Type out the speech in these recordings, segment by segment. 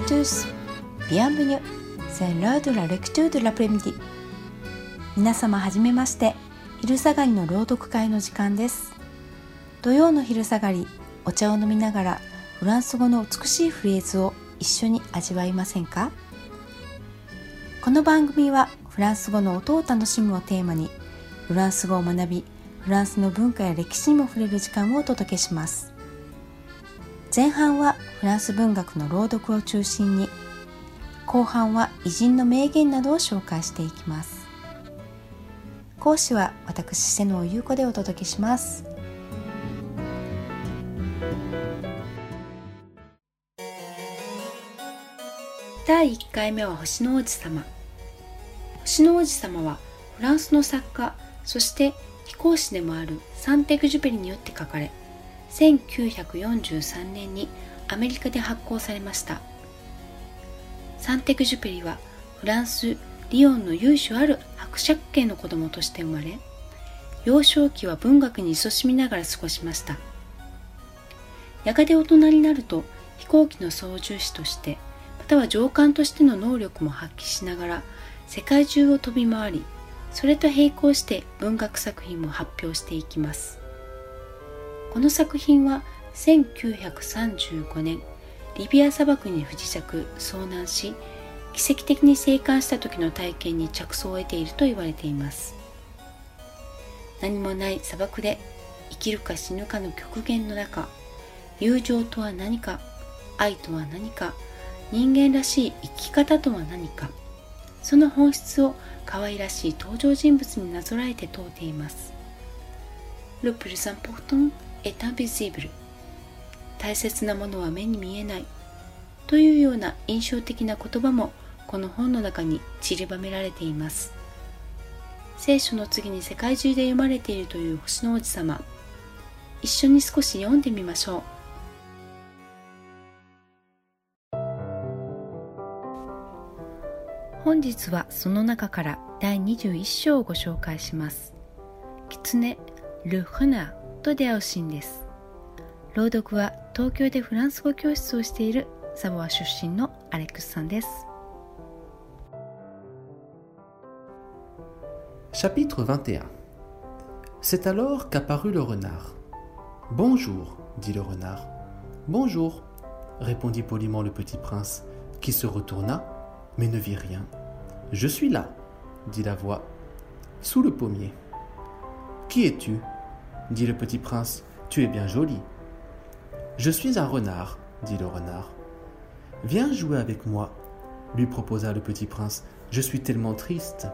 à tous. Bienvenue. C'est l'heure de la lecture de l'après-midi. 皆様はじめまして。昼下がりの朗読会の時間です。土曜の昼下がり、お茶を飲みながらフランス語の美しいフレーズを一緒に味わいませんか？この番組はフランス語の音を楽しむをテーマにフランス語を学びフランスの文化や歴史にも触れる時間をお届けします前半はフランス文学の朗読を中心に後半は偉人の名言などを紹介していきます。講師は私瀬野優子でお届けします。第1回目は星の王子様。星の王子様はフランスの作家そして飛行士でもあるサンテグジュペリによって書かれ1943年にアメリカで発行されました。サンテグジュペリはフランス・リヨンの由緒ある伯爵家の子供として生まれ幼少期は文学に勤しみながら過ごしました。やがて大人になると飛行機の操縦士としてまたは上官としての能力も発揮しながら世界中を飛び回りそれと並行して文学作品も発表していきます。この作品は1935年リビア砂漠に不時着遭難し奇跡的に生還した時の体験に着想を得ていると言われています。何もない砂漠で生きるか死ぬかの極限の中友情とは何か愛とは何か人間らしい生き方とは何かその本質を可愛らしい登場人物になぞらえて問うています。Le plus important 大切なものは目に見えない。というような印象的な言葉もこの本の中に散りばめられています。聖書の次に世界中で読まれているという星の王子様。一緒に少し読んでみましょう。本日はその中から第21章をご紹介します。狐、ル・フナ。ーと出会うシーンです。朗読は東京でフランス語教室をしているサボア出身のアレックスさんです。Chapitre 21 C'est alors qu'apparut le renard. Bonjour, dit le renard. Bonjour, répondit poliment le petit prince, qui se retourna mais ne vit rien. Je suis là, dit la voix, sous le pommier. Qui es-tu Dit le petit prince. Tu es bien joli. Je suis un renard, dit le renard. Viens jouer avec moi, lui proposa le petit prince. Je suis tellement triste.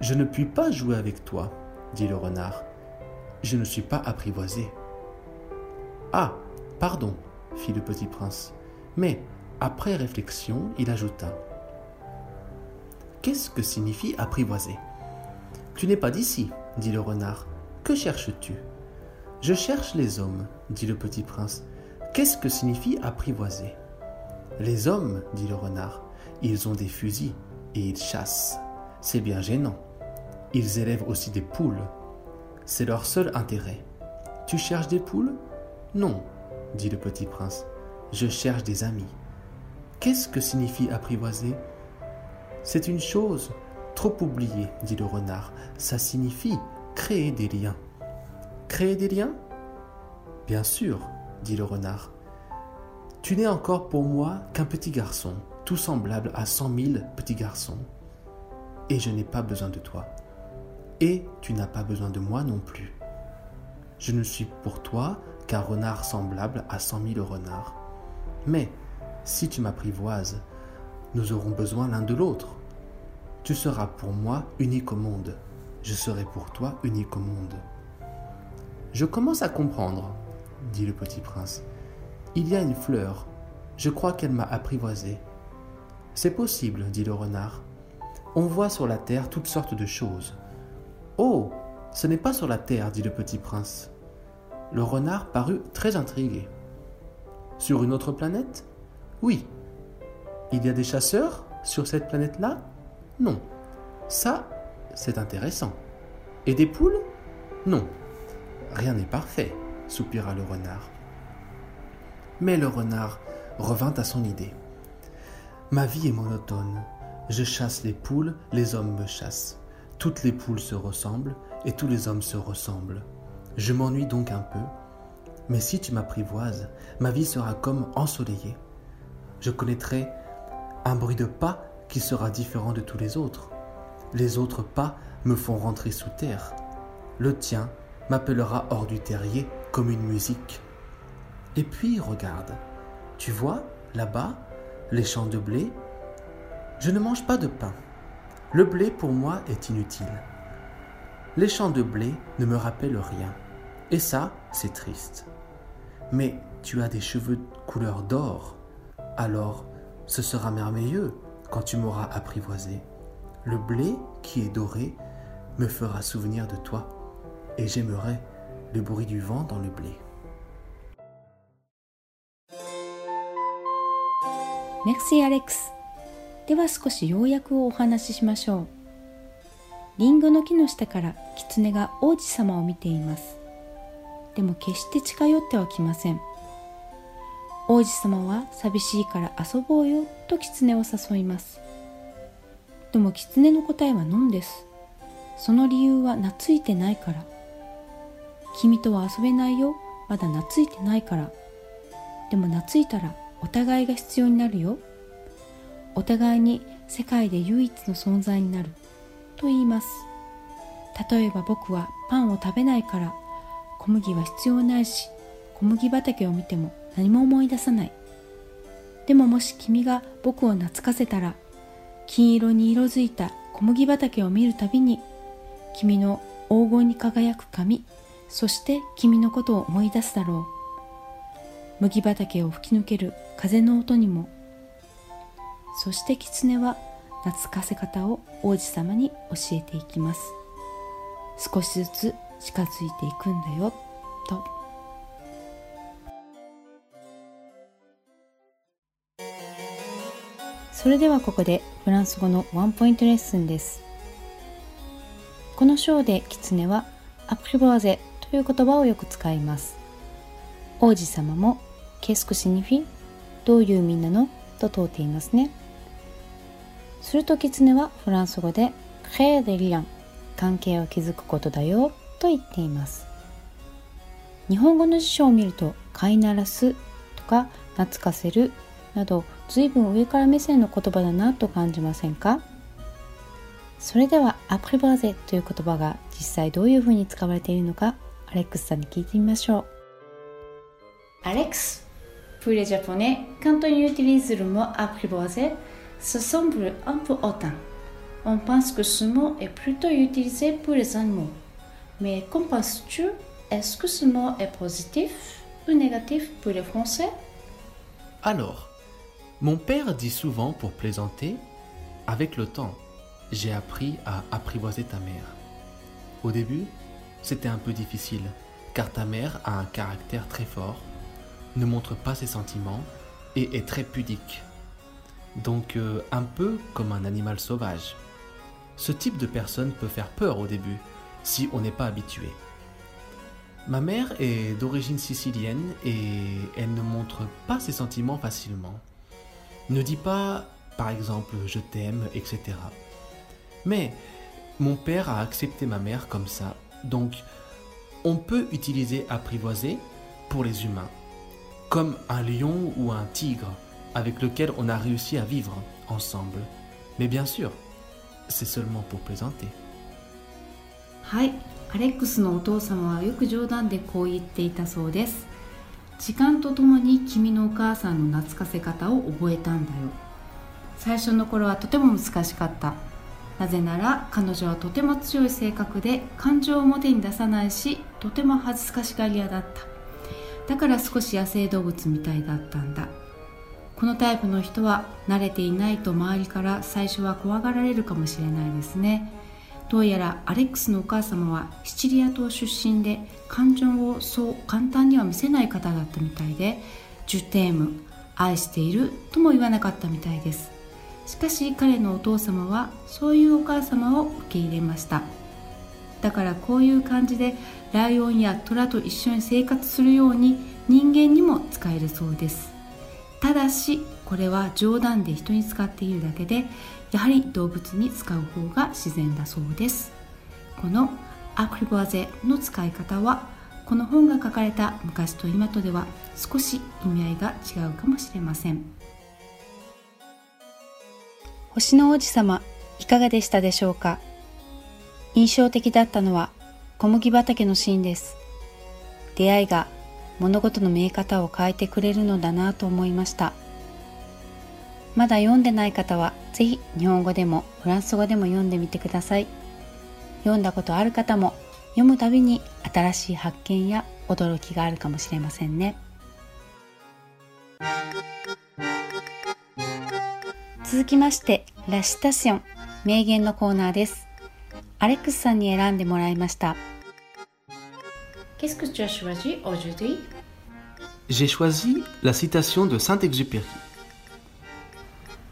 Je ne puis pas jouer avec toi, dit le renard. Je ne suis pas apprivoisé. Ah, pardon, fit le petit prince. Mais après réflexion, il ajouta Qu'est-ce que signifie apprivoiser? Tu n'es pas d'ici, dit le renard. Que cherches-tu? Je cherche les hommes, dit le petit prince. Qu'est-ce que signifie apprivoiser? Les hommes, dit le renard, ils ont des fusils et ils chassent. C'est bien gênant. Ils élèvent aussi des poules. C'est leur seul intérêt. Tu cherches des poules? Non, dit le petit prince. Je cherche des amis. Qu'est-ce que signifie apprivoiser? C'est une chose trop oubliée, dit le renard. Ça signifie créer des liens. Créer des liens? Bien sûr, dit le renard. Tu n'es encore pour moi qu'un petit garçon, tout semblable à cent mille petits garçons. Et je n'ai pas besoin de toi. Et tu n'as pas besoin de moi non plus. Je ne suis pour toi qu'un renard semblable à cent mille renards. Mais si tu m'apprivoises, nous aurons besoin l'un de l'autre. Tu seras pour moi unique au monde, je serai pour toi unique au monde. Je commence à comprendre, dit le petit prince. Il y a une fleur, je crois qu'elle m'a apprivoisé. C'est possible, dit le renard. On voit sur la terre toutes sortes de choses. Oh, ce n'est pas sur la terre, dit le petit prince. Le renard parut très intrigué. Sur une autre planète? Oui. Il y a des chasseurs sur cette planète-là? Non. Ça, c'est intéressant. Et des poules? Non. Rien n'est parfait, soupira le renard. Mais le renard revint à son idée. Ma vie est monotone. Je chasse les poules, les hommes me chassent. Toutes les poules se ressemblent et tous les hommes se ressemblent. Je m'ennuie donc un peu. Mais si tu m'apprivoises, ma vie sera comme ensoleillée. Je connaîtrai un bruit de pas qui sera différent de tous les autres. Les autres pas me font rentrer sous terre. Le tien m'appellera hors du terrier comme une musique. Et puis regarde, tu vois, là-bas, les champs de blé. Je ne mange pas de pain. Le blé pour moi est inutile. Les champs de blé ne me rappellent rien. Et ça, c'est triste. Mais tu as des cheveux couleur d'or. Alors, ce sera merveilleux quand tu m'auras apprivoisé. Le blé qui est doré me fera souvenir de toi, et j'aimerai le bruit du vent dans le blé. Merci Alex では少し要約をお話ししましょうリンゴの木の下から狐が王子様を見ていますでも決して近寄ってはきません王子様は寂しいから遊ぼうよと狐を誘いますでも狐の答えはノンです。その理由は懐いてないから。君とは遊べないよ。まだ懐いてないから。でも懐いたらお互いが必要になるよ。お互いに世界で唯一の存在になる。と言います。例えば僕はパンを食べないから。小麦は必要ないし。小麦畑を見ても何も思い出さない。でももし君が僕を懐かせたら金色に色づいた小麦畑を見るたびに君の黄金に輝く髪そして君のことを思い出すだろう。麦畑を吹き抜ける風の音にもそして狐は懐かせ方を王子様に教えていきます。少しずつ近づいていくんだよと。それではここでフランス語のワンポイントレッスンです。この章で狐はアプリボーゼという言葉をよく使います。王子様もケスクシニフィどういうみんなの？と問うていますね。すると狐はフランス語でクレーデリアン関係を築くことだよと言っています。日本語の辞書を見ると飼いならすとか懐かせるなど随分上から目線の言葉だなと感じませんかそれではアプリバーゼという言葉が実際どういうふうに使われているのかアレックスさんに聞いてみましょうアレックス Pour les Japonais, quand on utilise le mot apprivoiser, ça semble un peu hautain. On pense que ce mot est plutôt utilisé pour les animaux. Mais qu'en penses-tu Est-ce que ce mot est positif ou négatif pour les Français Alors, mon père dit souvent pour plaisanter, avec le temps, j'ai appris à apprivoiser ta mère. Au début, c'était un peu difficile, car ta mère a un caractère très fort, ne montre pas ses sentiments et est très pudique. Donc euh, un peu comme un animal sauvage. Ce type de personne peut faire peur au début, si on n'est pas habitué. Ma mère est d'origine sicilienne et elle ne montre pas ses sentiments facilement. Ne dit pas, par exemple, je t'aime, etc. Mais mon père a accepté ma mère comme ça, donc on peut utiliser apprivoiser pour les humains, comme un lion ou un tigre avec lequel on a réussi à vivre ensemble. Mais bien sûr, c'est seulement pour plaisanter. はい、アレックスのお父様はよく冗談でこう言っていたそうです 時間とともに君のお母さんの懐かせ方を覚えたんだよ。最初の頃はとても難しかった。なぜなら彼女はとても強い性格で感情を表に出さないしとても恥ずかしがり屋だった。だから少し野生動物みたいだったんだ。このタイプの人は慣れていないと周りから最初は怖がられるかもしれないですね。どうやらアレックスのお母様はシチリア島出身で感情をそう簡単には見せない方だったみたいでジュテーム愛しているとも言わなかったみたいです。しかし彼のお父様はそういうお母様を受け入れました。だからこういう感じでライオンやトラと一緒に生活するように人間にも使えるそうです。ただしこれは冗談で人に使っているだけでやはり動物に使う方が自然だそうです。このアプリボアゼの使い方はこの本が書かれた昔と今とでは少し意味合いが違うかもしれません。星の王子様いかがでしたでしょうか？印象的だったのは小麦畑のシーンです。出会いが物事の見え方を変えてくれるのだなと思いました。まだ読んでない方はぜひ日本語でもフランス語でも読んでみてください。読んだことある方も読むたびに新しい発見や驚きがあるかもしれませんね。続きましてラシタション名言のコーナーです。アレックスさんに選んでもらいました。Qu'est-ce que tu as choisi aujourd'hui? J'ai choisi la citation de Saint-Exupéry.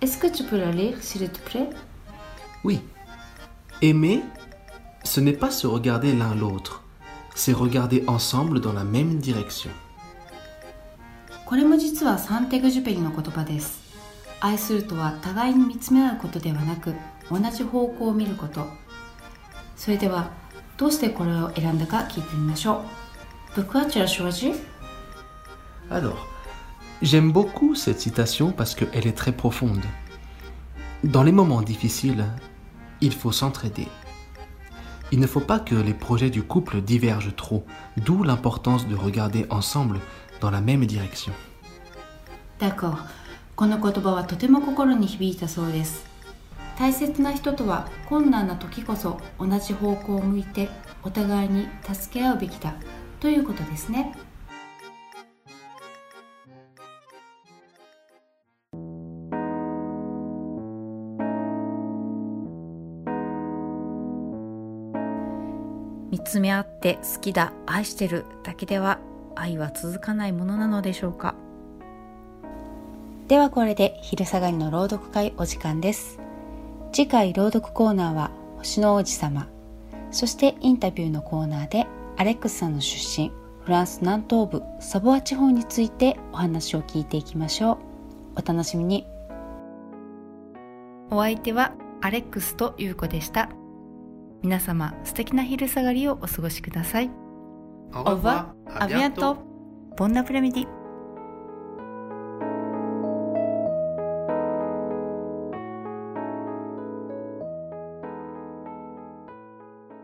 Est-ce que tu peux la lire, s'il te plaît Oui. Aimer, ce n'est pas se regarder l'un l'autre, c'est regarder ensemble dans la même direction. これも実はサンテグジュペリの言葉です。愛するとは互いに見つめ合うことではなく、同じ方向を見ること。それでは、どうしてこれを選んだか聞いてみましょう。Pourquoi tu as choisi Alors, j'aime beaucoup cette citation parce qu'elle est très profonde. Dans les moments difficiles, il faut s'entraider. Il ne faut pas que les projets du couple divergent trop, d'où l'importance de regarder ensemble dans la même direction. D'accord. この言葉はとても心に響いたそうです。大切な人とは困難な時こそ同じ方向を向いてお互いに助け合うべきだということですね。 見つめ合って好きだ愛してるだけでは愛は続かないものなのでしょうか？ではこれで昼下がりの朗読会お時間です。次回朗読コーナーは星の王子様。そしてインタビューのコーナーでアレックスさんの出身フランス南東部サボア地方についてお話を聞いていきましょう。お楽しみに。お相手はアレックスと優子でした皆様素敵な昼下がりをお過ごしください。Au revoir, à bientôt. Bon après-midi.